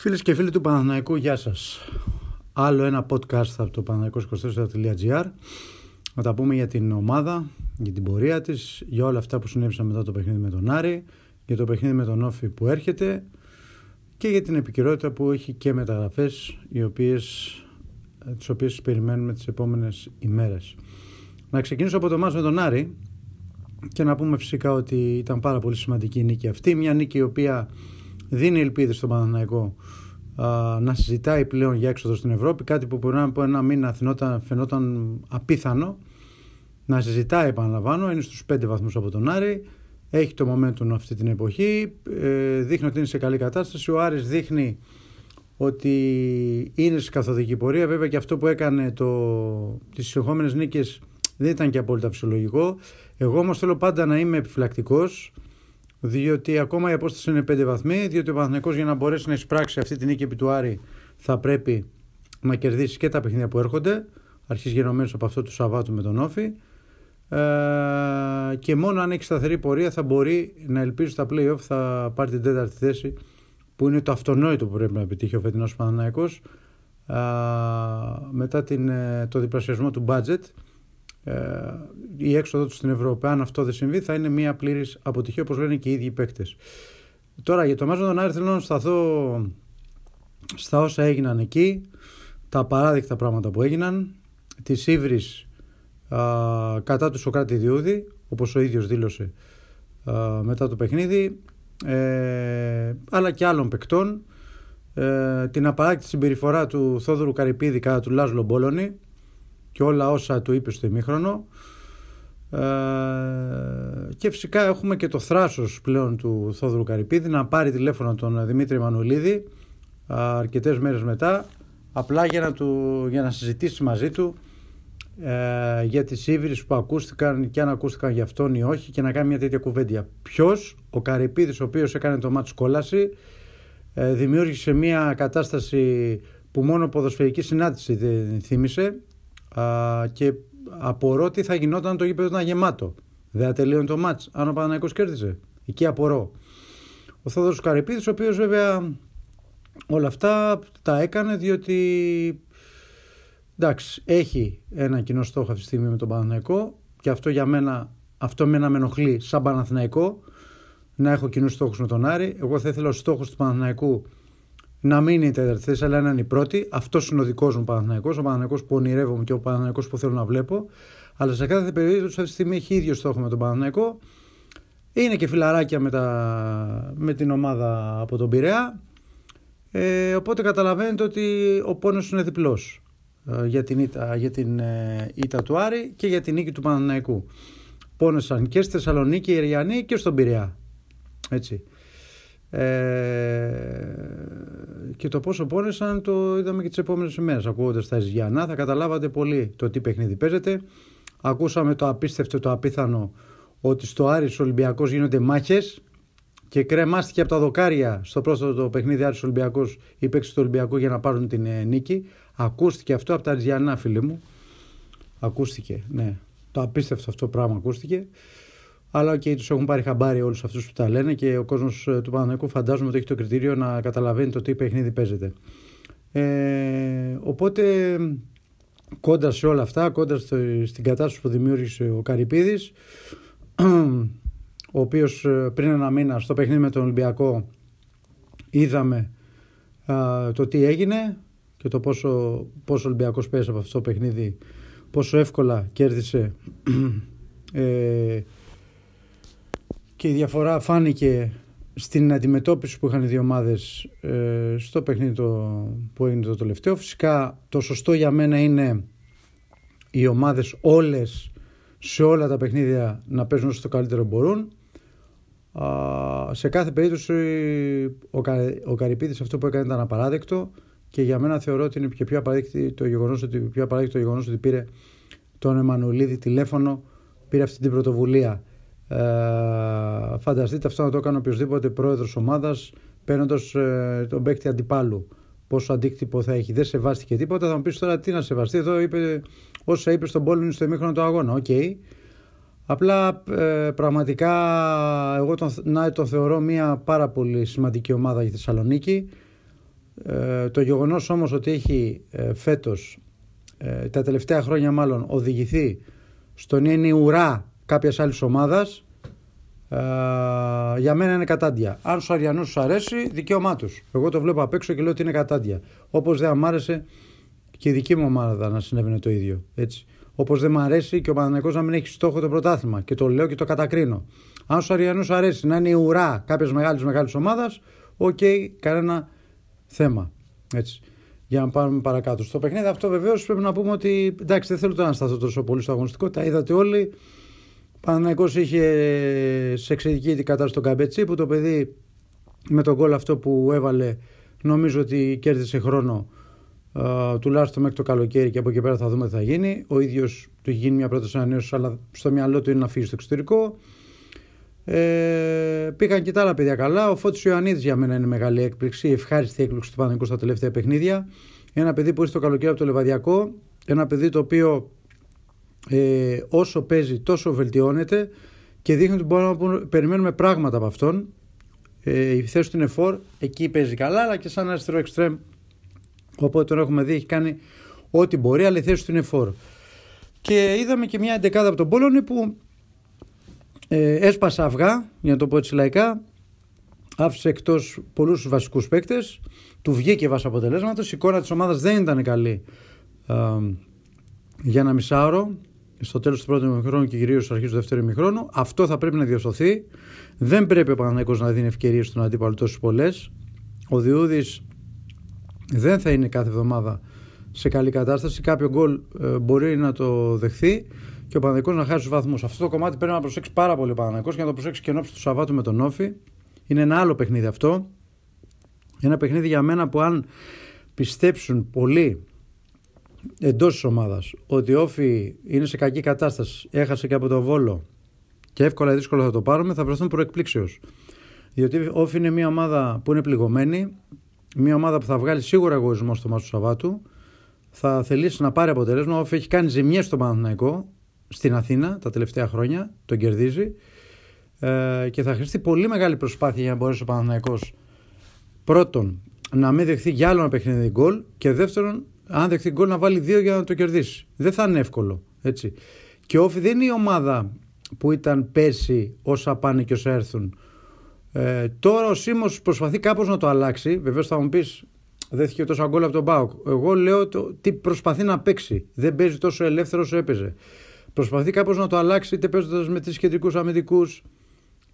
Φίλες και φίλοι του Παναθηναϊκού, γεια σας. Άλλο ένα podcast από το παναθηναϊκός24.gr να τα πούμε για την ομάδα, για την πορεία της, για όλα αυτά που συνέβησαν μετά το παιχνίδι με τον Άρη, για το παιχνίδι με τον Όφη που έρχεται και για την επικαιρότητα που έχει και μεταγραφές οι οποίες, τις οποίες περιμένουμε τις επόμενες ημέρες. Να ξεκινήσω από το μάτς με τον Άρη και να πούμε φυσικά ότι ήταν πάρα πολύ σημαντική η νίκη αυτή. Μια νίκη η οποία δίνει ελπίδες στον Παναθηναϊκό να συζητάει πλέον για έξοδο στην Ευρώπη. Κάτι που μπορεί να από ένα μήνα φαινόταν, φαινόταν απίθανο. Να συζητάει, επαναλαμβάνω, είναι στους 5 βαθμούς από τον Άρη. Έχει το momentum αυτή την εποχή. Ε, δείχνει ότι είναι σε καλή κατάσταση. Ο Άρης δείχνει ότι είναι σε καθοδική πορεία. Βέβαια και αυτό που έκανε το... τις συνεχόμενες νίκες δεν ήταν και απόλυτα φυσιολογικό. Εγώ όμως θέλω πάντα να είμαι επιφυλακτικός διότι ακόμα η απόσταση είναι 5 βαθμοί, διότι ο Παναθηναϊκός για να μπορέσει να εισπράξει αυτή την νίκη επί του Άρη θα πρέπει να κερδίσει και τα παιχνίδια που έρχονται, αρχής γενομένως από αυτό του Σαββάτου με τον Όφη, ε, και μόνο αν έχει σταθερή πορεία θα μπορεί να ελπίζει στα play-off θα πάρει την τέταρτη θέση που είναι το αυτονόητο που πρέπει να επιτύχει ο φετινός Παναθηναϊκός ε, μετά την, ε, το διπλασιασμό του budget. ε, η έξοδο τους στην Ευρώπη. Αν αυτό δεν συμβεί, θα είναι μια πλήρης αποτυχία, όπως λένε και οι ίδιοι παίκτες. Τώρα για το Μάζο τον Άρη θέλω να σταθώ στα όσα έγιναν εκεί, τα παράδεικτα πράγματα που έγιναν, της ύβρις κατά του Σοκράτη Διούδη, όπως ο ίδιος δήλωσε α, μετά το παιχνίδι, ε, αλλά και άλλων παικτών, ε, την απαράκτη συμπεριφορά του Θόδωρου Καρυπίδη κατά του Λάζλο Μπόλωνη, και όλα όσα του είπε στο ημίχρονο. Ε, και φυσικά έχουμε και το θράσος πλέον του Θόδωρου Καρυπίδη να πάρει τηλέφωνο τον Δημήτρη Μανουλίδη αρκετές μέρες μετά απλά για να, του, για να συζητήσει μαζί του ε, για τις ύβρις που ακούστηκαν και αν ακούστηκαν για αυτόν ή όχι και να κάνει μια τέτοια κουβέντια. Ποιος, ο Καρυπίδης ο οποίος έκανε το μάτι κόλαση ε, δημιούργησε μια κατάσταση που μόνο ποδοσφαιρική συνάντηση δεν θύμισε Α, και απορώ τι θα γινόταν το γήπεδο ήταν γεμάτο. Δεν τελείωνε το μάτς αν ο Παναναϊκός κέρδισε. Εκεί απορώ. Ο Θόδωρος Καρυπίδης, ο οποίος βέβαια όλα αυτά τα έκανε διότι εντάξει, έχει ένα κοινό στόχο αυτή τη στιγμή με τον Παναθηναϊκό και αυτό για μένα, αυτό μένα με ενοχλεί σαν Παναθηναϊκό να έχω κοινούς στόχους με τον Άρη. Εγώ θα ήθελα ο στόχος του Παναθηναϊκού να μην είναι η τέταρτη θέση, αλλά να είναι η πρώτη. Αυτός είναι ο δικός μου Παναθυναϊκό, ο Παναθυναϊκό που ονειρεύομαι και ο Παναθυναϊκό που θέλω να βλέπω. Αλλά σε κάθε περίπτωση αυτή τη στιγμή έχει ίδιο στόχο με τον Παναθυναϊκό. Είναι και φιλαράκια με, τα... με την ομάδα από τον Πειραιά. Ε, οπότε καταλαβαίνετε ότι ο πόνος είναι διπλός ε, για την, ήττα, για την ε, ήττα του Άρη και για την νίκη του Παναθηναϊκού. Πόνεσαν και στη Θεσσαλονίκη οι Ιριανοί και στον Πειραιά. Έτσι. Ε, και το πόσο πόνεσαν το είδαμε και τις επόμενες ημέρες. Ακούγοντας τα Ισγιανά, θα καταλάβατε πολύ το τι παιχνίδι παίζεται. Ακούσαμε το απίστευτο, το απίθανο ότι στο Άρης Ολυμπιακός γίνονται μάχες και κρεμάστηκε από τα δοκάρια στο πρόσθετο παιχνίδι Άρης Ολυμπιακός η παίξη του Ολυμπιακού για να πάρουν την ε, νίκη. Ακούστηκε αυτό από τα Ισγιανά, φίλοι μου. Ακούστηκε, ναι. Το απίστευτο αυτό πράγμα ακούστηκε. Αλλά και okay, τους έχουν πάρει χαμπάρι όλους αυτούς που τα λένε και ο κόσμος ε, του Παναναναϊκού φαντάζομαι ότι έχει το κριτήριο να καταλαβαίνει το τι παιχνίδι παίζεται. Ε, οπότε κόντα σε όλα αυτά, κόντα στην κατάσταση που δημιούργησε ο Καρυπίδης ο οποίος ε, πριν ένα μήνα στο παιχνίδι με τον Ολυμπιακό είδαμε το τι έγινε και το πόσο, πόσο ο Ολυμπιακός πέσει από αυτό το παιχνίδι πόσο εύκολα κέρδισε ε, και η διαφορά φάνηκε στην αντιμετώπιση που είχαν οι δύο ομάδες ε, στο παιχνίδι το, που έγινε το τελευταίο. Φυσικά το σωστό για μένα είναι οι ομάδες όλες σε όλα τα παιχνίδια να παίζουν όσο το καλύτερο μπορούν. σε κάθε περίπτωση ο, Κα, ο Καρυπίδης αυτό που έκανε ήταν απαράδεκτο και για μένα θεωρώ ότι είναι και πιο απαράδεκτο το γεγονός ότι, πιο απαράδεκτο το γεγονός ότι πήρε τον Εμμανουλίδη τηλέφωνο, πήρε αυτή την πρωτοβουλία. Ε, φανταστείτε αυτό να το έκανε οποιοδήποτε πρόεδρος ομάδας παίρνοντας ε, τον παίκτη αντιπάλου. Πόσο αντίκτυπο θα έχει. Δεν σεβάστηκε τίποτα. Θα μου πεις τώρα τι να σεβαστεί. Εδώ είπε όσα είπε στον πόλεμο στο ημίχρονο του αγώνα. OK. Okay. Απλά ε, πραγματικά εγώ τον, να, τον θεωρώ μια πάρα πολύ σημαντική ομάδα για Θεσσαλονίκη. Ε, το γεγονός όμως ότι έχει ε, φέτος, ε, τα τελευταία χρόνια μάλλον, οδηγηθεί στον είναι ουρά κάποιας άλλης ομάδας, ε, για μένα είναι κατάντια. Αν στους Αριανούς σου αρέσει, δικαίωμά τους. Εγώ το βλέπω απ' έξω και λέω ότι είναι κατάντια. Όπως δεν μου άρεσε και η δική μου ομάδα να συνέβαινε το ίδιο. Έτσι. Όπως δεν μου αρέσει και ο Παναγενικό να μην έχει στόχο το πρωτάθλημα. Και το λέω και το κατακρίνω. Αν στους Αρειανούς αρέσει να είναι η ουρά κάποιας μεγάλης μεγάλης ομάδας, OK, okay, κανένα θέμα. Έτσι. Για να πάμε παρακάτω. Στο παιχνίδι αυτό βεβαίως πρέπει να πούμε ότι εντάξει, δεν θέλω τώρα να σταθώ τόσο πολύ στο αγωνιστικό. Τα είδατε όλοι. Παναγενικό είχε σε εξαιρετική κατάσταση τον Καμπετσή που το παιδί με τον γκολ αυτό που έβαλε νομίζω ότι κέρδισε χρόνο uh, τουλάχιστον μέχρι το καλοκαίρι και από εκεί πέρα θα δούμε τι θα γίνει. Ο ίδιος του έχει γίνει μια πρόταση ανανέωση, αλλά στο μυαλό του είναι να φύγει στο εξωτερικό. Ε, πήγαν και τα άλλα παιδιά καλά. Ο Φώτης Ιωαννίδης για μένα είναι μεγάλη έκπληξη, ευχάριστη έκπληξη του Παναγικού στα τελευταία παιχνίδια. Ένα παιδί που ήρθε το καλοκαίρι από το Λεβαδιακό. Ένα παιδί το οποίο ε, όσο παίζει τόσο βελτιώνεται και δείχνει ότι μπορούμε να περιμένουμε πράγματα από αυτόν. Ε, η θέση του είναι φορ, εκεί παίζει καλά, αλλά και σαν αριστερό εξτρέμ. Οπότε τον έχουμε δει, έχει κάνει ό,τι μπορεί, αλλά η θέση του είναι φόρ. Και είδαμε και μια εντεκάδα από τον Πόλωνη που ε, έσπασε αυγά, για να το πω έτσι λαϊκά, άφησε εκτός πολλούς βασικούς παίκτες, του βγήκε βάσει αποτελέσματος. Η εικόνα της ομάδας δεν ήταν καλή ε, για ένα μισάωρο στο τέλος του πρώτου ημιχρόνου και κυρίως στο αρχής του δεύτερου ημιχρόνου. Αυτό θα πρέπει να διορθωθεί. Δεν πρέπει ο Παναγενικό να δίνει ευκαιρίες στον αντίπαλο τόσο πολλές. Ο Διούδης δεν θα είναι κάθε εβδομάδα σε καλή κατάσταση. Κάποιο γκολ ε, μπορεί να το δεχθεί και ο Παναγενικό να χάσει τους βαθμούς. Αυτό το κομμάτι πρέπει να προσέξει πάρα πολύ ο Παναγενικό και να το προσέξει και ενώπιση του Σαββάτου με τον Όφη. Είναι ένα άλλο παιχνίδι αυτό. Ένα παιχνίδι για μένα που αν πιστέψουν πολλοί εντός της ομάδας ότι ο Όφη είναι σε κακή κατάσταση, έχασε και από τον Βόλο και εύκολα ή δύσκολα θα το πάρουμε, θα βρεθούν προεκπλήξεως. Διότι ο Όφη είναι μια ομάδα που είναι πληγωμένη, μια ομάδα που θα βγάλει σίγουρα εγωισμό στο μάτι του Σαββάτου, θα θελήσει να πάρει αποτέλεσμα. Ο Όφη έχει κάνει ζημιές στο Παναθηναϊκό στην Αθήνα τα τελευταία χρόνια, τον κερδίζει ε, και θα χρειαστεί πολύ μεγάλη προσπάθεια για να μπορέσει ο Παναθηναϊκός πρώτον να μην δεχθεί για άλλο ένα παιχνίδι γκολ και δεύτερον αν δεχτεί γκολ να βάλει δύο για να το κερδίσει. Δεν θα είναι εύκολο. Έτσι. Και ο Όφη δεν είναι η ομάδα που ήταν πέρσι όσα πάνε και όσα έρθουν. Ε, τώρα ο Σίμω προσπαθεί κάπως να το αλλάξει. Βεβαίως θα μου πεις, δέθηκε τόσο γκολ από τον Μπάουκ. Εγώ λέω το, τι προσπαθεί να παίξει. Δεν παίζει τόσο ελεύθερο όσο έπαιζε. Προσπαθεί κάπως να το αλλάξει είτε παίζοντας με τρεις κεντρικούς αμυντικούς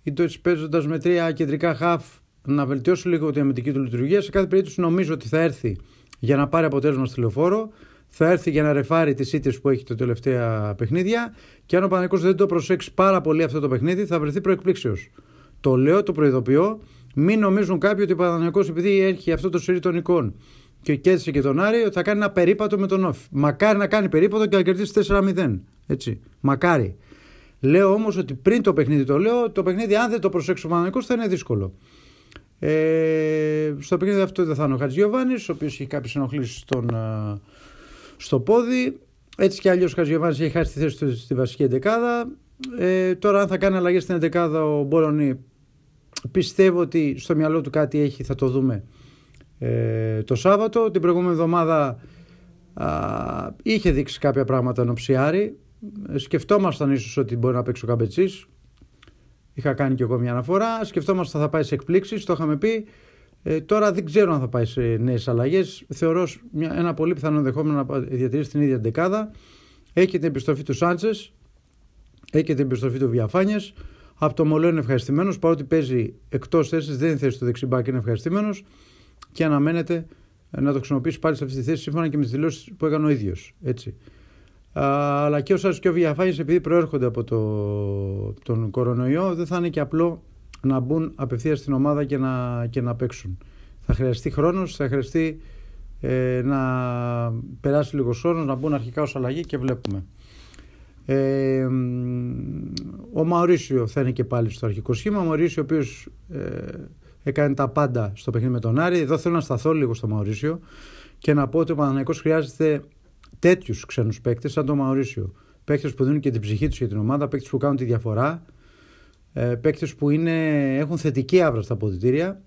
είτε παίζοντας με τρία κεντρικά χαφ να βελτιώσει λίγο τη αμυντική του λειτουργία. Σε κάθε περίπτωση νομίζω ότι θα έρθει για να πάρει αποτέλεσμα στη λεωφόρο. Θα έρθει για να ρεφάρει τις ήττες που έχει τα τελευταία παιχνίδια. Και αν ο Παναγικός δεν το προσέξει πάρα πολύ αυτό το παιχνίδι, θα βρεθεί προεκπλήξεως. Το λέω, το προειδοποιώ. Μην νομίζουν κάποιοι ότι ο Παναγικός, επειδή έχει αυτό το σερί των εικόν και κέρδισε και τον Άρη, ότι θα κάνει ένα περίπατο με τον Όφ. Μακάρι να κάνει περίπατο και να κερδίσει 4-0. Έτσι. Μακάρι. Λέω όμως ότι πριν το παιχνίδι το λέω, το παιχνίδι αν δεν το προσέξει ο Παναγικός θα είναι δύσκολο. Ε, στο παιχνίδι αυτό δεν θα είναι ο Χατζιωβάνη, ο οποίος έχει κάποιες ενοχλήσεις στον, στο πόδι. Έτσι κι αλλιώς ο Χατζιωβάνη έχει χάσει τη θέση του στη βασική εντεκάδα. Ε, τώρα, αν θα κάνει αλλαγές στην εντεκάδα ο Μπόλωνη, πιστεύω ότι στο μυαλό του κάτι έχει, θα το δούμε ε, το Σάββατο. Την προηγούμενη εβδομάδα α, είχε δείξει κάποια πράγματα ενώ ψιάρι. Ε, σκεφτόμασταν ίσως ότι μπορεί να παίξει ο Καμπετσής. Είχα κάνει και εγώ μια αναφορά. Σκεφτόμαστε θα πάει σε εκπλήξεις, το είχαμε πει. Ε, τώρα δεν ξέρω αν θα πάει σε νέες αλλαγές. Θεωρώ μια, ένα πολύ πιθανό ενδεχόμενο να διατηρήσει την ίδια δεκάδα. Έχει την επιστροφή του Σάντσες, έχει την επιστροφή του Βιαφάνιες. Από το Μολό είναι ευχαριστημένος, παρότι παίζει εκτός θέσης, δεν είναι θέση του δεξιμπάκ, είναι ευχαριστημένος και αναμένεται να το χρησιμοποιήσει πάλι σε αυτή τη θέση σύμφωνα και με τις δηλώσεις που έκανε ο ίδιος. Έτσι αλλά και ο Σάσο και ο Βιαφάνης επειδή προέρχονται από το, τον κορονοϊό δεν θα είναι και απλό να μπουν απευθείας στην ομάδα και να, και να παίξουν. Θα χρειαστεί χρόνος, θα χρειαστεί ε, να περάσει λίγος χρόνος, να μπουν αρχικά ως αλλαγή και βλέπουμε. Ε, ο Μαωρίσιο θα είναι και πάλι στο αρχικό σχήμα. Ο Μαωρίσιο ο οποίος ε, έκανε τα πάντα στο παιχνίδι με τον Άρη. Εδώ θέλω να σταθώ λίγο στο Μαωρίσιο και να πω ότι ο Παναναϊκός χρειάζεται τέτοιους ξένους παίκτες σαν τον Μαωρίσιο. Παίκτες που δίνουν και την ψυχή τους για την ομάδα, παίκτες που κάνουν τη διαφορά, ε, παίκτες που είναι, έχουν θετική άβρα στα αποδητήρια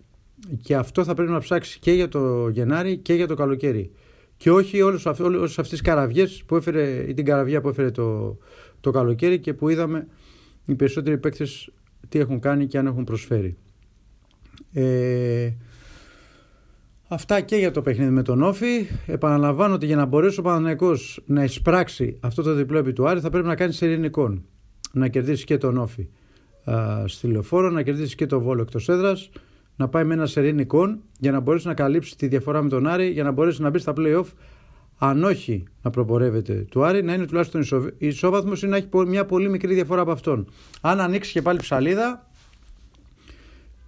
και αυτό θα πρέπει να ψάξει και για το Γενάρη και για το καλοκαίρι. Και όχι όλες, όλες αυτές τις καραβιές που έφερε, ή την καραβιά που έφερε το, το καλοκαίρι και που είδαμε οι περισσότεροι παίκτες τι έχουν κάνει και αν έχουν προσφέρει. Ε, αυτά και για το παιχνίδι με τον Όφη. Επαναλαμβάνω ότι για να μπορέσει ο Παναθηναϊκός να εισπράξει αυτό το διπλό επί του Άρη θα πρέπει να κάνει σερινικών. Να κερδίσει και τον Όφη α, στη λεωφόρο, να κερδίσει και τον Βόλο εκτός έδρας, να πάει με ένα σερινικών για να μπορέσει να καλύψει τη διαφορά με τον Άρη, για να μπορέσει να μπει στα play-off αν όχι να προπορεύεται του Άρη, να είναι τουλάχιστον ισόβαθμος ή να έχει μια πολύ μικρή διαφορά από αυτόν. Αν ανοίξει και πάλι ψαλίδα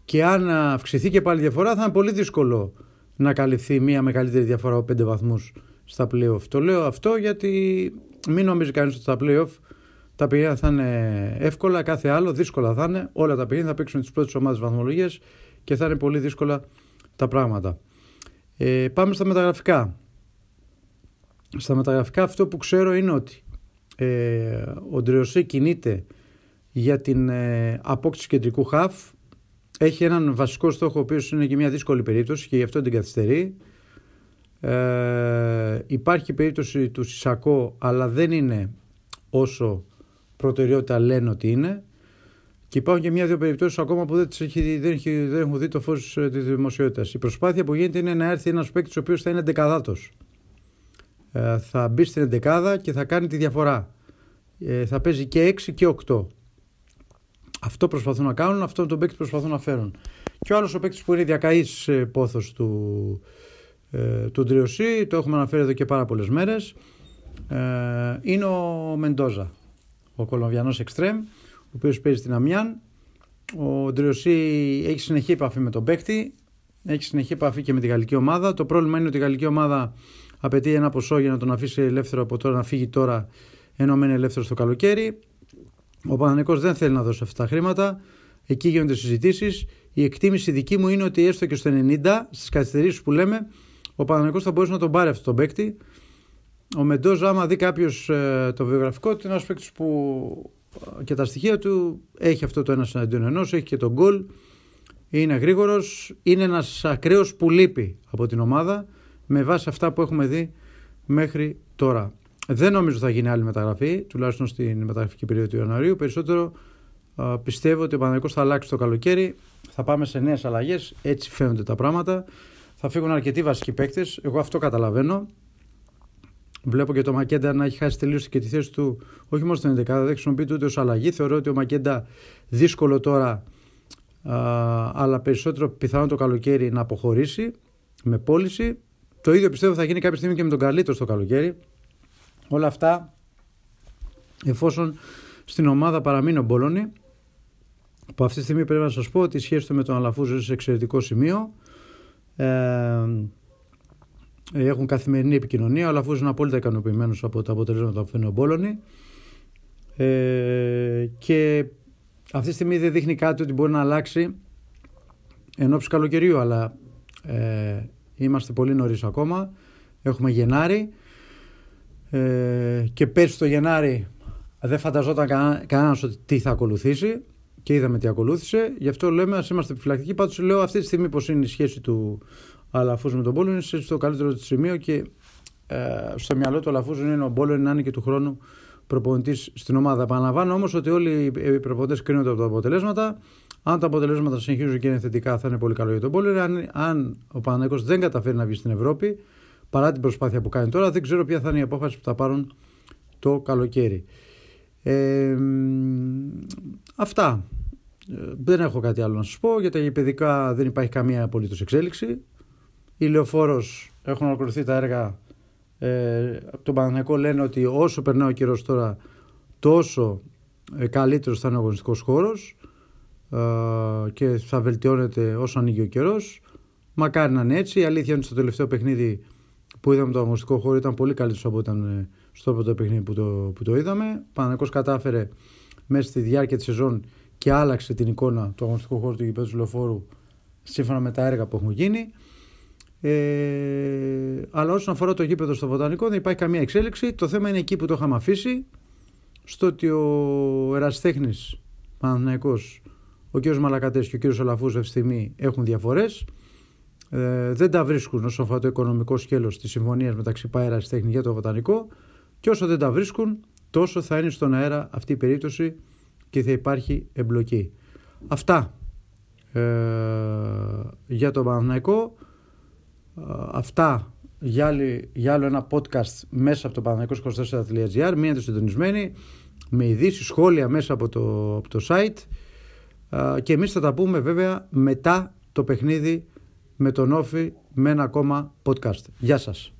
και αν αυξηθεί και πάλι διαφορά, θα είναι πολύ δύσκολο να καλυφθεί μια μεγαλύτερη διαφορά από 5 βαθμούς στα playoff. Το λέω αυτό γιατί μην νομίζει κανείς ότι στα playoff τα παιχνίδια θα είναι εύκολα, κάθε άλλο δύσκολα θα είναι. Όλα τα παιχνίδια θα παίξουν τις πρώτες ομάδες βαθμολογία και θα είναι πολύ δύσκολα τα πράγματα. Ε, πάμε στα μεταγραφικά. Στα μεταγραφικά αυτό που ξέρω είναι ότι ε, ο Ντριωσή κινείται για την ε, απόκτηση κεντρικού χαφ. Έχει έναν βασικό στόχο, ο οποίος είναι και μια δύσκολη περίπτωση και γι' αυτό την καθυστερεί. Ε, υπάρχει περίπτωση του Σισακό, αλλά δεν είναι όσο προτεραιότητα λένε ότι είναι. Και υπάρχουν και μια-δύο περιπτώσεις ακόμα που δεν, έχει, δεν, έχει, δεν έχουν δει το φως ε, της δημοσιότητας. Η προσπάθεια που γίνεται είναι να έρθει ένας παίκτης ο οποίος θα είναι δεκαδάτο. Ε, θα μπει στην 11 και θα κάνει τη διαφορά. Ε, θα παίζει και 6 και 8. Αυτό προσπαθούν να κάνουν, αυτό τον παίκτη προσπαθούν να φέρουν. Και ο άλλος ο παίκτης που είναι διακαής ε, πόθος του, ε, του Ντριωσή, το έχουμε αναφέρει εδώ και πάρα πολλές μέρες, ε, είναι ο Μεντόζα, ο Κολομβιανός Εκστρέμ, ο οποίος παίζει στην Αμιάν. Ο Ντριωσή έχει συνεχή επαφή με τον παίκτη, έχει συνεχή επαφή και με τη γαλλική ομάδα. Το πρόβλημα είναι ότι η γαλλική ομάδα απαιτεί ένα ποσό για να τον αφήσει ελεύθερο από τώρα να φύγει τώρα ενώ μένει ελεύθερο στο καλοκαίρι. Ο Πανανικό δεν θέλει να δώσει αυτά τα χρήματα. Εκεί γίνονται συζητήσεις. Η εκτίμηση δική μου είναι ότι έστω και στο 90, στις καθυστερήσεις που λέμε, ο Πανανικό θα μπορούσε να τον πάρει αυτό τον παίκτη. Ο Μεντόζο, άμα δει κάποιος ε, το βιογραφικό του, είναι ένας παίκτης που ε, και τα στοιχεία του έχει αυτό το ένας εναντίον ενός, έχει και τον γκολ. Είναι γρήγορος, είναι ένας ακραίος που λείπει από την ομάδα με βάση αυτά που έχουμε δει μέχρι τώρα. Δεν νομίζω θα γίνει άλλη μεταγραφή, τουλάχιστον στην μεταγραφική περίοδο του Ιανουαρίου. Περισσότερο πιστεύω ότι ο Παναγικός θα αλλάξει το καλοκαίρι. Θα πάμε σε νέες αλλαγές. Έτσι φαίνονται τα πράγματα. Θα φύγουν αρκετοί βασικοί παίκτες. Εγώ αυτό καταλαβαίνω. Βλέπω και το Μακέντα να έχει χάσει τελείως και τη θέση του, όχι μόνο στην 11, δεν χρησιμοποιείται ούτε ως αλλαγή. Θεωρώ ότι ο Μακέντα δύσκολο τώρα, αλλά περισσότερο πιθανό το καλοκαίρι να αποχωρήσει με πώληση. Το ίδιο πιστεύω θα γίνει κάποια στιγμή και με τον Καλίτο στο καλοκαίρι. Όλα αυτά εφόσον στην ομάδα παραμείνει ο Μπόλωνη που αυτή τη στιγμή πρέπει να σας πω ότι η σχέση του με τον Αλαφούζο είναι σε εξαιρετικό σημείο. Ε, έχουν καθημερινή επικοινωνία. Ο Αλαφούζος είναι απόλυτα ικανοποιημένος από τα αποτελέσματα που φέρνει ο Μπόλωνη. Ε, και αυτή τη στιγμή δεν δείχνει κάτι ότι μπορεί να αλλάξει εν ώψη καλοκαιριού, αλλά ε, Είμαστε πολύ νωρίς ακόμα. Έχουμε Γενάρη. Ε, και πέρσι το Γενάρη δεν φανταζόταν κανένας ότι τι θα ακολουθήσει και είδαμε τι ακολούθησε. Γι' αυτό λέμε ας είμαστε επιφυλακτικοί. Πάντως λέω αυτή τη στιγμή πώ είναι η σχέση του Αλαφούζου με τον Πόλο είναι στο καλύτερο του σημείο και ε, στο μυαλό του Αλαφούζου είναι ο Πόλο να είναι και του χρόνου προπονητής στην ομάδα. Επαναλαμβάνω όμως ότι όλοι οι προπονητές κρίνονται από τα αποτελέσματα. Αν τα αποτελέσματα συνεχίζουν και είναι θετικά, θα είναι πολύ καλό για τον Πόλερ. Αν, αν ο Παναγιώ δεν καταφέρει να βγει στην Ευρώπη, παρά την προσπάθεια που κάνει τώρα, δεν ξέρω ποια θα είναι η απόφαση που θα πάρουν το καλοκαίρι. Ε, αυτά. Ε, δεν έχω κάτι άλλο να σας πω. Για τα παιδικά δεν υπάρχει καμία απολύτως εξέλιξη. Οι λεωφόρος έχουν ολοκληρωθεί τα έργα. Ε, από τον Παναγιακό λένε ότι όσο περνάει ο καιρός τώρα, τόσο ε, καλύτερος θα είναι ο αγωνιστικός χώρος και θα βελτιώνεται όσο ανοίγει ο καιρός. Μακάρι να είναι έτσι. Η αλήθεια είναι ότι στο τελευταίο παιχνίδι που είδαμε το αγωνιστικό χώρο ήταν πολύ καλύτερος από ήταν ε, στο πρώτο παιχνίδι που το, που το είδαμε. Παναγικό κατάφερε μέσα στη διάρκεια της σεζόν και άλλαξε την εικόνα του αγωνιστικού χώρου του γηπέδου του λεωφόρου σύμφωνα με τα έργα που έχουν γίνει. Ε, αλλά όσον αφορά το γήπεδο στο Βοτανικό δεν υπάρχει καμία εξέλιξη. Το θέμα είναι εκεί που το είχαμε αφήσει. Στο ότι ο ερασιτέχνης Παναθηναϊκός ο κ. Μαλακατές και ο κ. Αλαφούζο αυτή τη στιγμή έχουν διαφορές. Ε, δεν τα βρίσκουν όσον αφορά το οικονομικό σκέλος της συμφωνίας μεταξύ Πάιρα Τέχνη για το Βοτανικό και όσο δεν τα βρίσκουν τόσο θα είναι στον αέρα αυτή η περίπτωση και θα υπάρχει εμπλοκή. Αυτά ε, για το Παναθηναϊκό. Ε, αυτά για, για άλλο ένα podcast μέσα από το παναθηναϊκός24.gr μείνετε συντονισμένοι με ειδήσεις σχόλια μέσα από το, από το site ε, και εμείς θα τα πούμε βέβαια μετά το παιχνίδι με τον Όφη με ένα ακόμα podcast. Γεια σας.